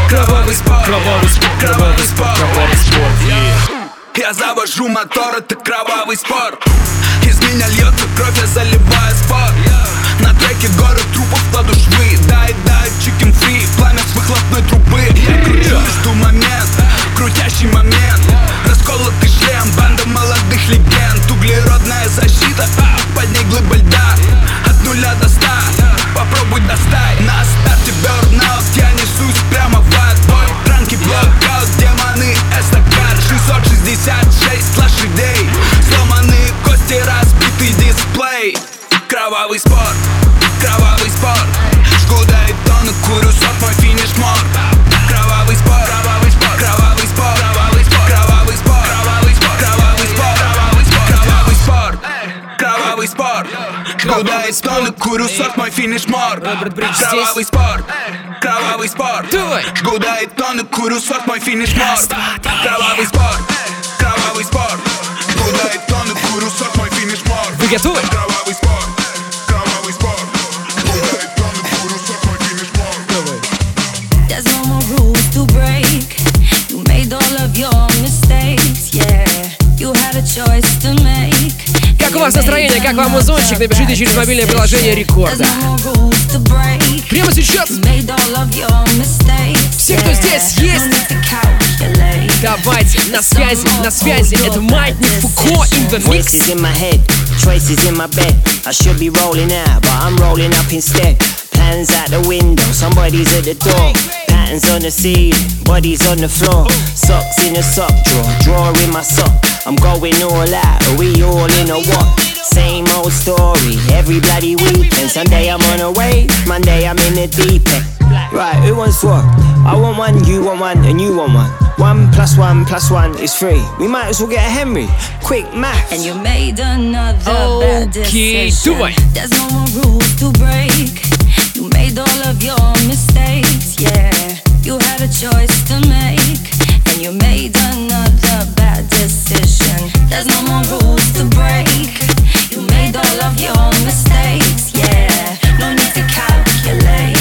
Speaker 8: Кровавый спорт, кровавый спорт
Speaker 6: Кровавый спорт,
Speaker 8: Кровавый спорт, Я завожу мотор, это кровавый спорт. Из меня льется кровь, я заливаю спорт. На треке горы трупов кладу швы. Дай, дай, чикен фри, пламя с выхлопной трубы. Я кручу жду момент, крутящий момент. Расколотый шлем, банда молодых легенд. Углеродная защита, под ней глыба льда. От нуля до ста, попробуй достать. На старте бернаут, я несусь прямо в отбой Ранки блокаут, демоны, эстакар 666 лошадей. Сломанные кости, разбитый дисплей. Кровавый спорт, кровавый спорт Кровавый спорт Жгу до тонны, курю сот, мой финиш мор Кровавый спорт, кровавый спорт
Speaker 6: Давай.
Speaker 8: Жгу до тонны, курю сот, мой финиш мор Кровавый спорт, кровавый спорт Жгу до тонны, курю сот, мой финиш мор
Speaker 6: Вы готовы?
Speaker 8: Кровавый спорт,
Speaker 6: вас настроение? Как вам музончик? Напишите через мобильное приложение Рекорда. Прямо сейчас все, кто здесь есть, давайте на связи, на связи. Это Маятник Фуко in the mix.
Speaker 24: Voices in my bed. I should be rolling out, but I'm rolling up instead. Plans out the window, somebody's at the door. Patterns on the ceiling, bodies on the floor. Socks in a sock drawer, drawer in my sock. I'm going all out, are we all in a what? Same old story, every bloody weekend. Sunday I'm on a wave, Monday I'm in the deep end. Right, who wants what? I want one, you want one, and you want one. One plus one plus one is three. We might as well get a Henry. Quick math.
Speaker 18: And you made another bad
Speaker 6: Okay,
Speaker 18: decision.
Speaker 6: давай.
Speaker 18: There's no more rules to break. Made all of your mistakes, yeah. You had a choice to make, and you made another bad decision. There's no more rules to break. You made all of your mistakes, yeah. No need to calculate.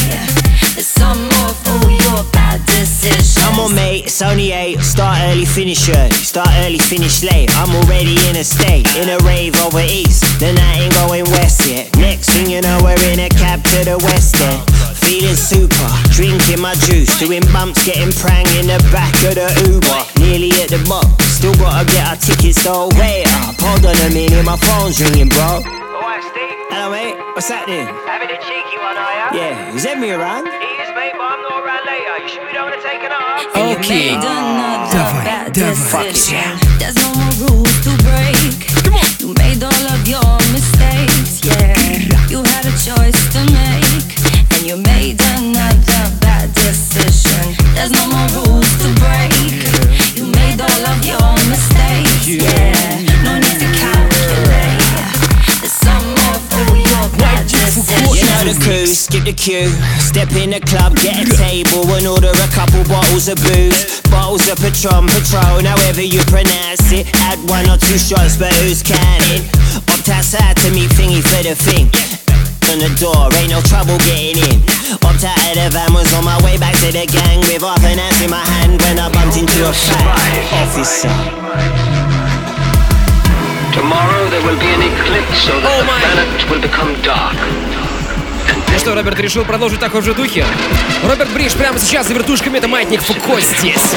Speaker 18: There's some decisions.
Speaker 24: Come on, mate, it's only eight. Start early, finish early. Start early, finish late. I'm already in a state, in a rave over east. The night ain't going west yet. Next thing you know, we're in a cab to the west end. Feeling super, drinking my juice, doing bumps, getting prang in the back of the Uber. Nearly at the box, still gotta get our tickets though. Wait up, hold on a minute, my phone's ringing, bro. Hello, mate, what's happening?
Speaker 25: Having a cheeky one, are ya?
Speaker 24: Yeah, is that Emmy around? Okay.
Speaker 18: Давай,
Speaker 24: давай. Fuck it, yeah.
Speaker 18: There's no more rules to break. You made all of your mistakes, yeah. You had a choice to make, and you made another bad decision. There's no more rules to break. You made all of your mistakes, yeah.
Speaker 24: The crew, skip the queue. Step in the club, get a table and order a couple bottles of booze. Bottles of Patron, Patron, however you pronounce it. Add one or two shots, but who's counting? Opt outside to meet Thingy for the thing. On the door, ain't no trouble getting in. Opt out of the van, was on my way back to the gang with half an ounce in my hand when I bumped into a fat officer.
Speaker 26: Tomorrow there will be an eclipse, so that oh the planet will become dark.
Speaker 6: Ну что, Роберт решил продолжить в же духе? Роберт Бриш прямо сейчас за вертушками, это Маятник Фуко здесь.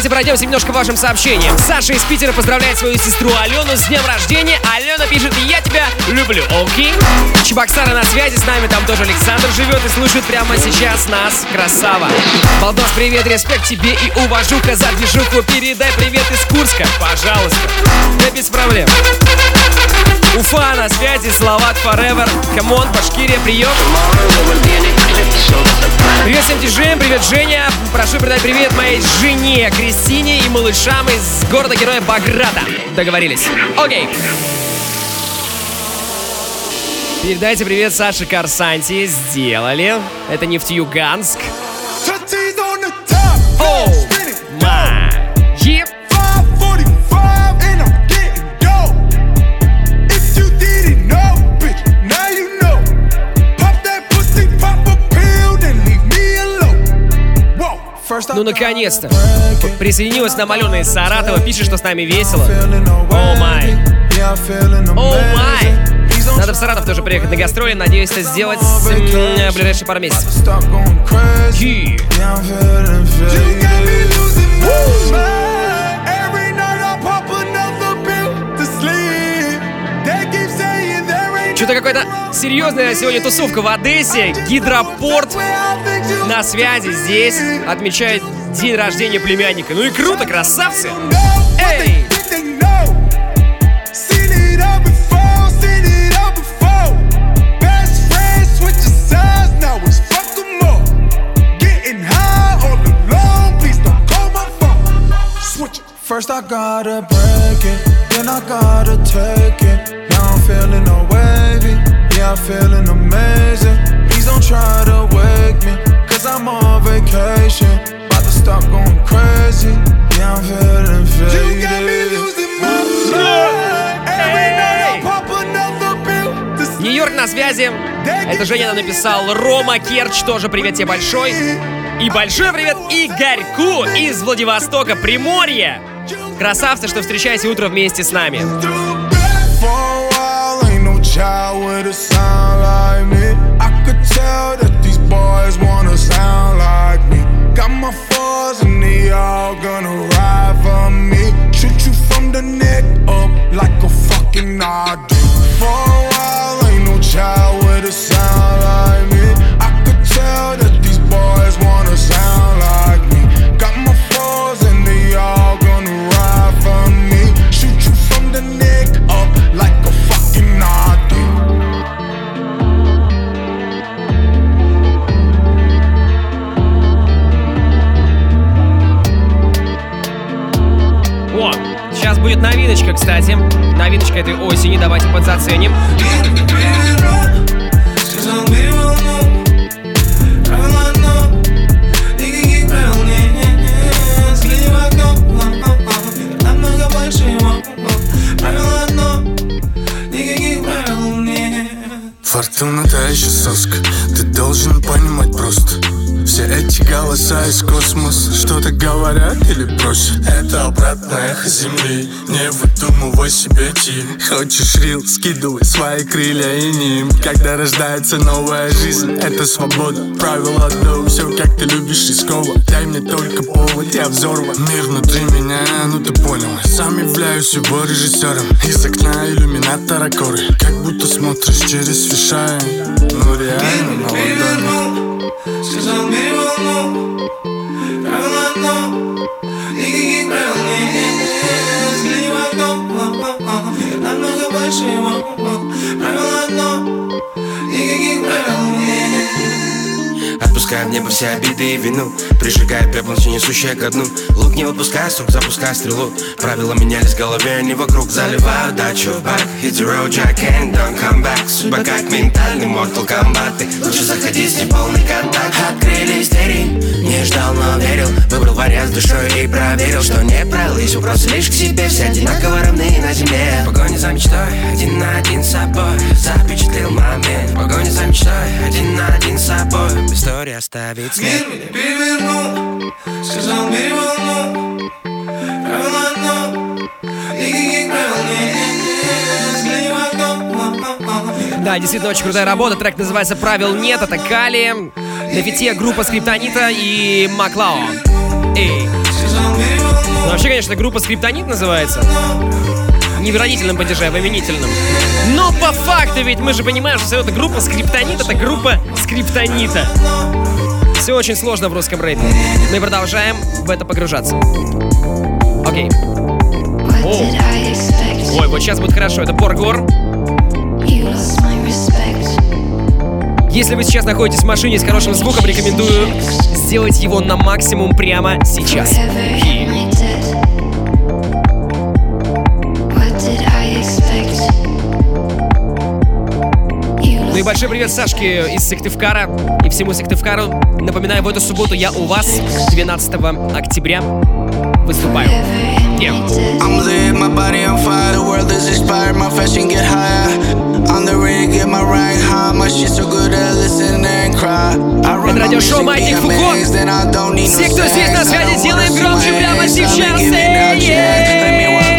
Speaker 6: Давайте пройдемся немножко вашим сообщениям. Саша из Питера поздравляет свою сестру Алену с днем рождения. Алена пишет, я тебя люблю, окей? Чебоксары на связи с нами, там тоже Александр живет и слушает прямо сейчас нас. Красава. Балдос, привет, респект тебе и уважуха за движуху. Передай привет из Курска, пожалуйста. Да без проблем. Уфа на связи, Словак Forever. Come on, Башкирия, прием. Привет всем диджеям, привет, Женя. Прошу передать привет моей жене Кристине и малышам из города-героя Баграта. Договорились. Окей. Передайте привет Саше Корсанти. Сделали. Это Нефтьюганск. Оу, Ну, наконец-то. Присоединилась нам Алена из Саратова, пишет, что с нами весело. О май. О май. Надо в Саратов тоже приехать на гастроли. Надеюсь, это сделать в ближайшие пару месяцев. Ки. Что-то какая-то серьезная сегодня тусовка в Одессе. Гидропорт на связи здесь. Отмечает день рождения племянника. Ну и круто, красавцы! Эй!
Speaker 10: First I gotta break it, then I gotta take it. Now I'm feeling no wavy, yeah I'm feeling amazing. Please don't try to wake me, Cause I'm on vacation, about to stop going crazy. Yeah, I'm feeling faded. You got me losing my mind. Нью-Йорк
Speaker 6: на связи. Это Женя написал. Рома Керч тоже привет тебе большой. И большой привет Игорьку из Владивостока, Приморья. Красавцы, что встречаете утро вместе с нами.
Speaker 27: Земли. Не выдумывай себе ти. Хочешь рил, скидывай свои крылья и ним. Когда рождается новая жизнь Это свобода, правила одно Все как ты любишь рисково Дай мне только повод, я взорван. Мир внутри меня, ну ты понял. Сам являюсь его режиссером Из окна иллюминатора коры. Как будто смотришь через фишайн Ну реально на ладони
Speaker 10: Сказал бери волну, намного больше его. Правило одно, никаких правил не.
Speaker 28: Отпуская в небо все обиды и вину. Прижигая пеплом все несущее ко дну. Лук не выпуская, срок запуская стрелу. Правила менялись в голове, не вокруг Заливаю дачу. В бак Hit the road, Jack and don't come back. Судьба как ментальный Mortal Kombat. Ты лучше заходи с неполный контакт. Открылись двери, не ждал, но верил. Выбрал вариант с душой и проверил Что не пролыть, вопросы лишь к себе. Все одинаково равны на земле. В Погоне за мечтой, один на один с собой. Запечатлел момент. В Погоне за мечтой, один на один с собой истории оставить след
Speaker 10: Мир меня перевернул, сказал бери волну, правило одно, никаких правил не, не, не. Взгляни в окно, о, о, о, мир
Speaker 6: Да, действительно очень крутая работа. Трек называется «Правил нет». Это Кали, на фите группа Скриптонита и Маклао. Эй. Ну, вообще, конечно, группа Скриптонит называется. Не в родительном падеже, а в именительном. Но по факту ведь мы же понимаем, что это группа Скриптонит, это группа Скриптонита. Все очень сложно в русском рэпе. Мы продолжаем в это погружаться. Окей. О. Ой, вот сейчас будет хорошо. Это Поргор. Если вы сейчас находитесь в машине с хорошим звуком, рекомендую сделать его на максимум прямо сейчас. И- и большой привет Сашке из Сыктывкара и всему Сыктывкару. Напоминаю, в эту субботу я у вас 12 октября выступаю. Yeah.
Speaker 29: I'm lit, my body on fire, the world is expired, my fashion get higher. On the ring, get my rank high, my shit so good I listen and cry.
Speaker 6: Это радиошоу Маятник Фуко. Все, кто здесь на связи, делаем громче прямо сейчас.
Speaker 29: giving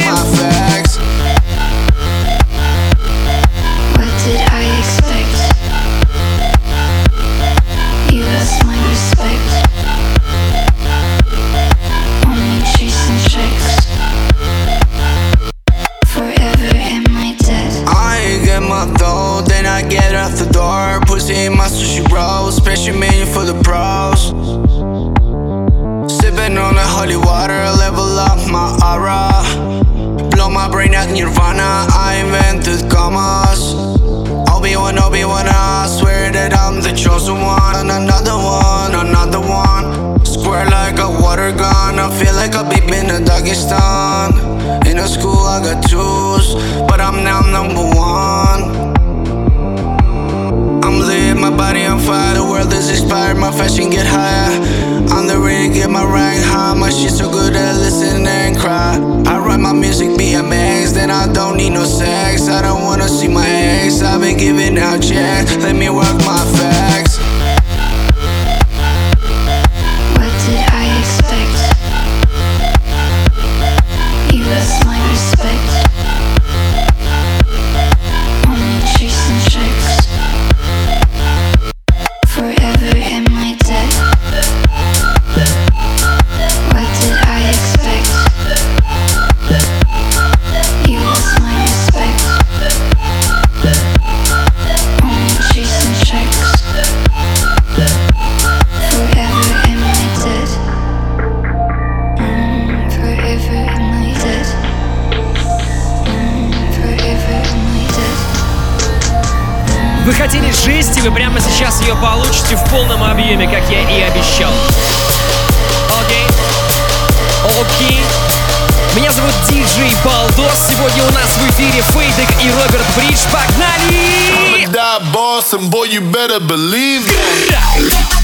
Speaker 6: Балдос. Сегодня у нас в эфире Фейдек и Роберт Бридж. Погнали!
Speaker 23: Die boss, and boy, you better believe that.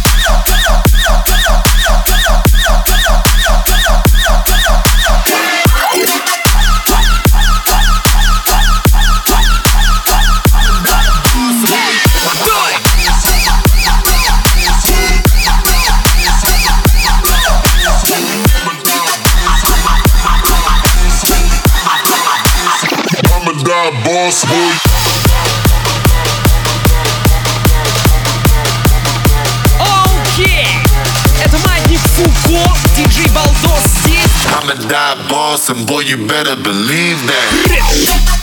Speaker 23: And boy, you better believe that.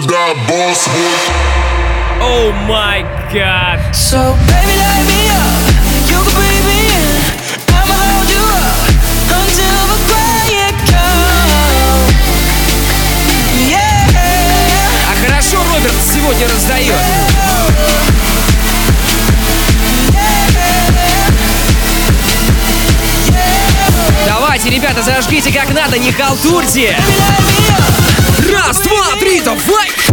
Speaker 23: Die boss, boy.
Speaker 6: Oh my god!
Speaker 19: So baby, light me up. You can breathe me in. I'ma hold you up until the quiet comes. Yeah.
Speaker 6: А хорошо Роберт сегодня раздает. Давайте, ребята, зажгите как надо, не халтурьте! Раз, два, три, давай!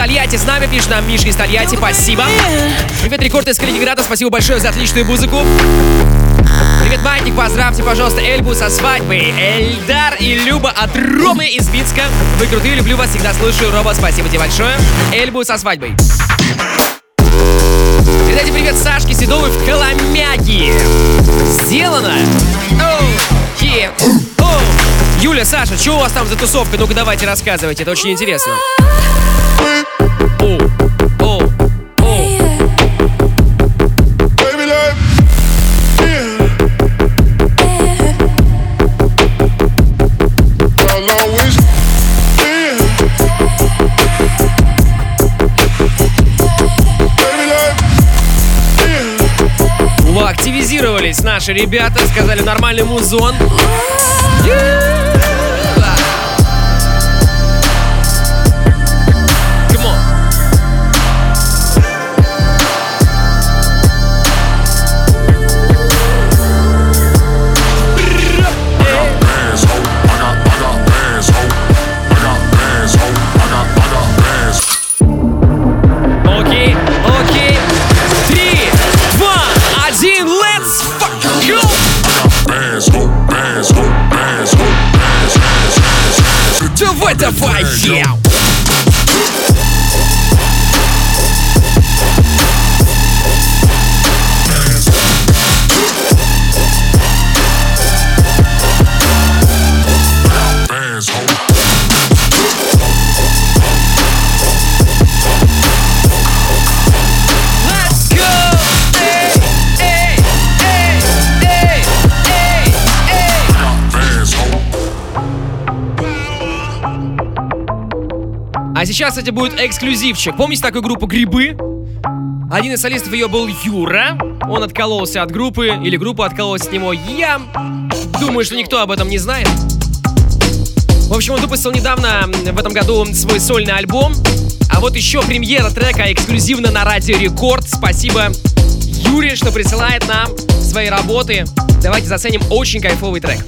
Speaker 6: Тольятти с нами, пишет нам Миша из Тольятти, спасибо. Привет, Рекорд из Калининграда, спасибо большое за отличную музыку. Привет, Маятник, поздравьте, пожалуйста, Эльбу со свадьбой. Эльдар и Люба от Ромы из Минска. Вы крутые, люблю вас, всегда слушаю. Рома, спасибо тебе большое. Эльбу со свадьбой. Передайте привет Сашке Седовой в Коломяге. Сделано. Оу, е, оу. Юля, Саша, что у вас там за тусовка? Ну-ка давайте рассказывайте, это очень интересно активизировались наши ребята, сказали нормальный музон. Yeah! Кстати, будет эксклюзивчик. Помните такую группу «Грибы»? Один из солистов ее был Юра. Он откололся от группы, или группа откололась от него. Я думаю, что никто об этом не знает. В общем, он выпустил недавно, в этом году, свой сольный альбом. А вот еще премьера трека эксклюзивно на Радио Рекорд. Спасибо Юре, что присылает нам свои работы. Давайте заценим очень кайфовый трек.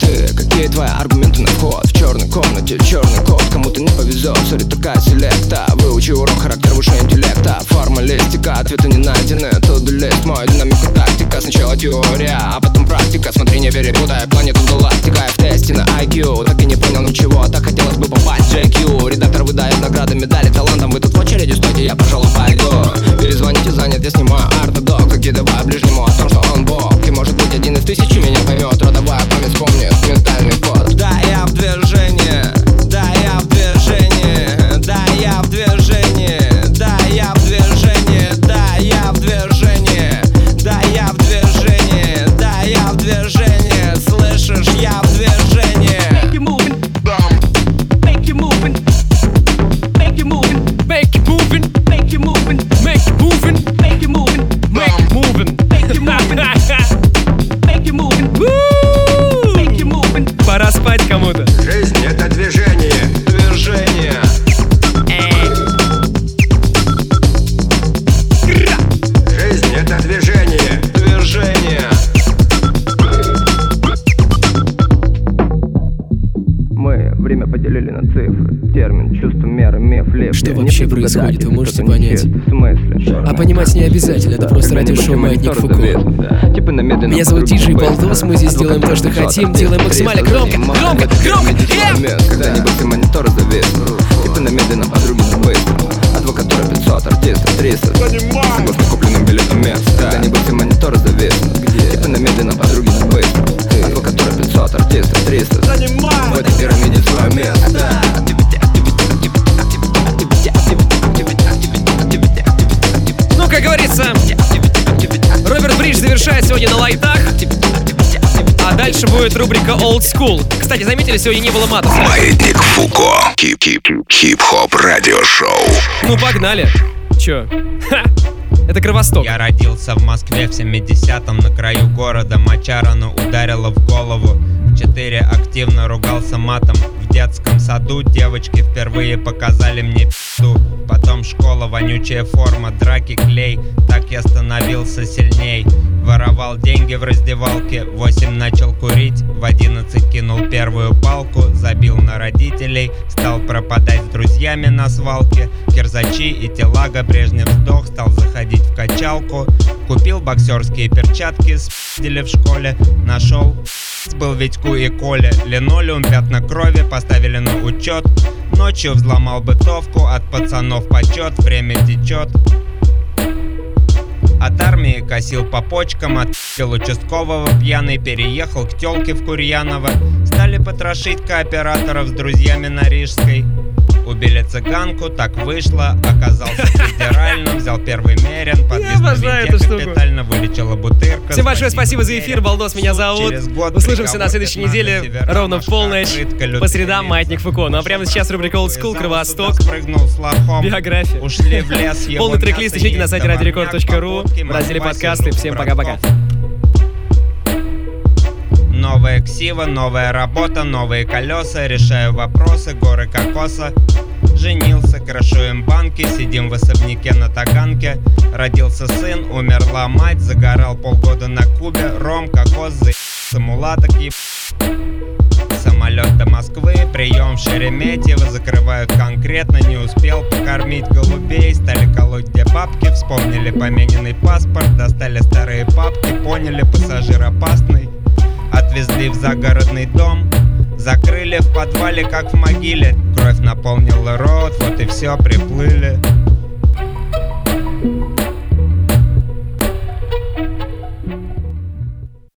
Speaker 30: Ты, какие твои аргументы на вход В черной комнате черный кот Кому-то не повезет, сори, такая селекта. Выучи урок, характер выше интеллекта Формалистика, ответы не найдены. Тут лист, мой динамика тактика. Сначала теория, а потом практика. Смотри, не перепутай, планету галактика. В тесте на IQ, так и не понял ничего Так хотелось бы попасть в JQ Редактор выдает награды, медали, талантом. Вы тут в очереди стойте, я, пожалуй, пойду Перезвоните, занят, я снимаю артодок Закидываю ближнему о том, что он бог
Speaker 6: происходит, вы можете понять? А понимать не обязательно, это просто радиошоу «Маятник Фуко».
Speaker 30: Типа
Speaker 6: Меня зовут Диджей. Балдос, мы здесь делаем то, что хотим, делаем максимально громко, громко, громко,
Speaker 30: Момент, Когда-нибудь ты монитор завис Типа на медленном подруге быстро Адвокатура 500, артистов 300 Согласно купленным билетам мест Когда-нибудь ты монитор
Speaker 6: Будет рубрика Old School. Кстати, заметили, сегодня не было матов.
Speaker 1: Маятник Фуко. Хип-хоп радиошоу.
Speaker 6: Ну, погнали. Чё? Ха! Это Кровосток.
Speaker 31: Я родился в Москве в 70-м на краю города Мочарану ударила в голову В четыре активно ругался матом В детском саду девочки впервые показали мне пизду Потом школа, вонючая форма, драки, клей. Так я становился сильней. Воровал деньги в раздевалке. В 8 начал курить В 11 кинул первую палку. Забил на родителей Стал пропадать с друзьями на свалке. Кирзачи и телага Брежнев сдох Стал заходить в качалку. Купил боксерские перчатки Спиздили в школе. Нашел был Витьку и Коля Линолеум, пятна крови поставили на учет Ночью взломал бытовку От пацанов почет, время течет от армии косил по почкам, отпил участкового пьяный, переехал к тёлке в Курьяново. Стали потрошить кооператоров с друзьями на Рижской. Убили цыганку, так вышло, оказался федеральным, взял первый мерен,
Speaker 6: штуку.
Speaker 31: капитально, вылечила бутырка.
Speaker 6: Всем большое спасибо за эфир, Балдос меня зовут. Услышимся на следующей
Speaker 31: 15
Speaker 6: неделе ровно в полночь. По средам Маятник Фуко. Ну а прямо сейчас рубрика Old School, Кровосток. Биография. Полный трек-лист ищите на сайте
Speaker 31: попутки,
Speaker 6: в разделе подкасты. Всем пока-пока.
Speaker 31: Новая ксива, новая работа, новые колеса. Решаю вопросы, горы кокоса. Женился, крашуем банки Сидим в особняке на Таганке. Родился сын, умерла мать Загорал полгода на Кубе. Ром, кокос, за мулаток еб... Самолет до Москвы, прием в Шереметьево. Закрывают конкретно, не успел покормить голубей. Стали колоть где бабки, вспомнили помененный паспорт. Достали старые папки, поняли пассажир опасный Отвезли в загородный дом Закрыли в подвале, как в могиле. Кровь наполнила рот, вот и все, приплыли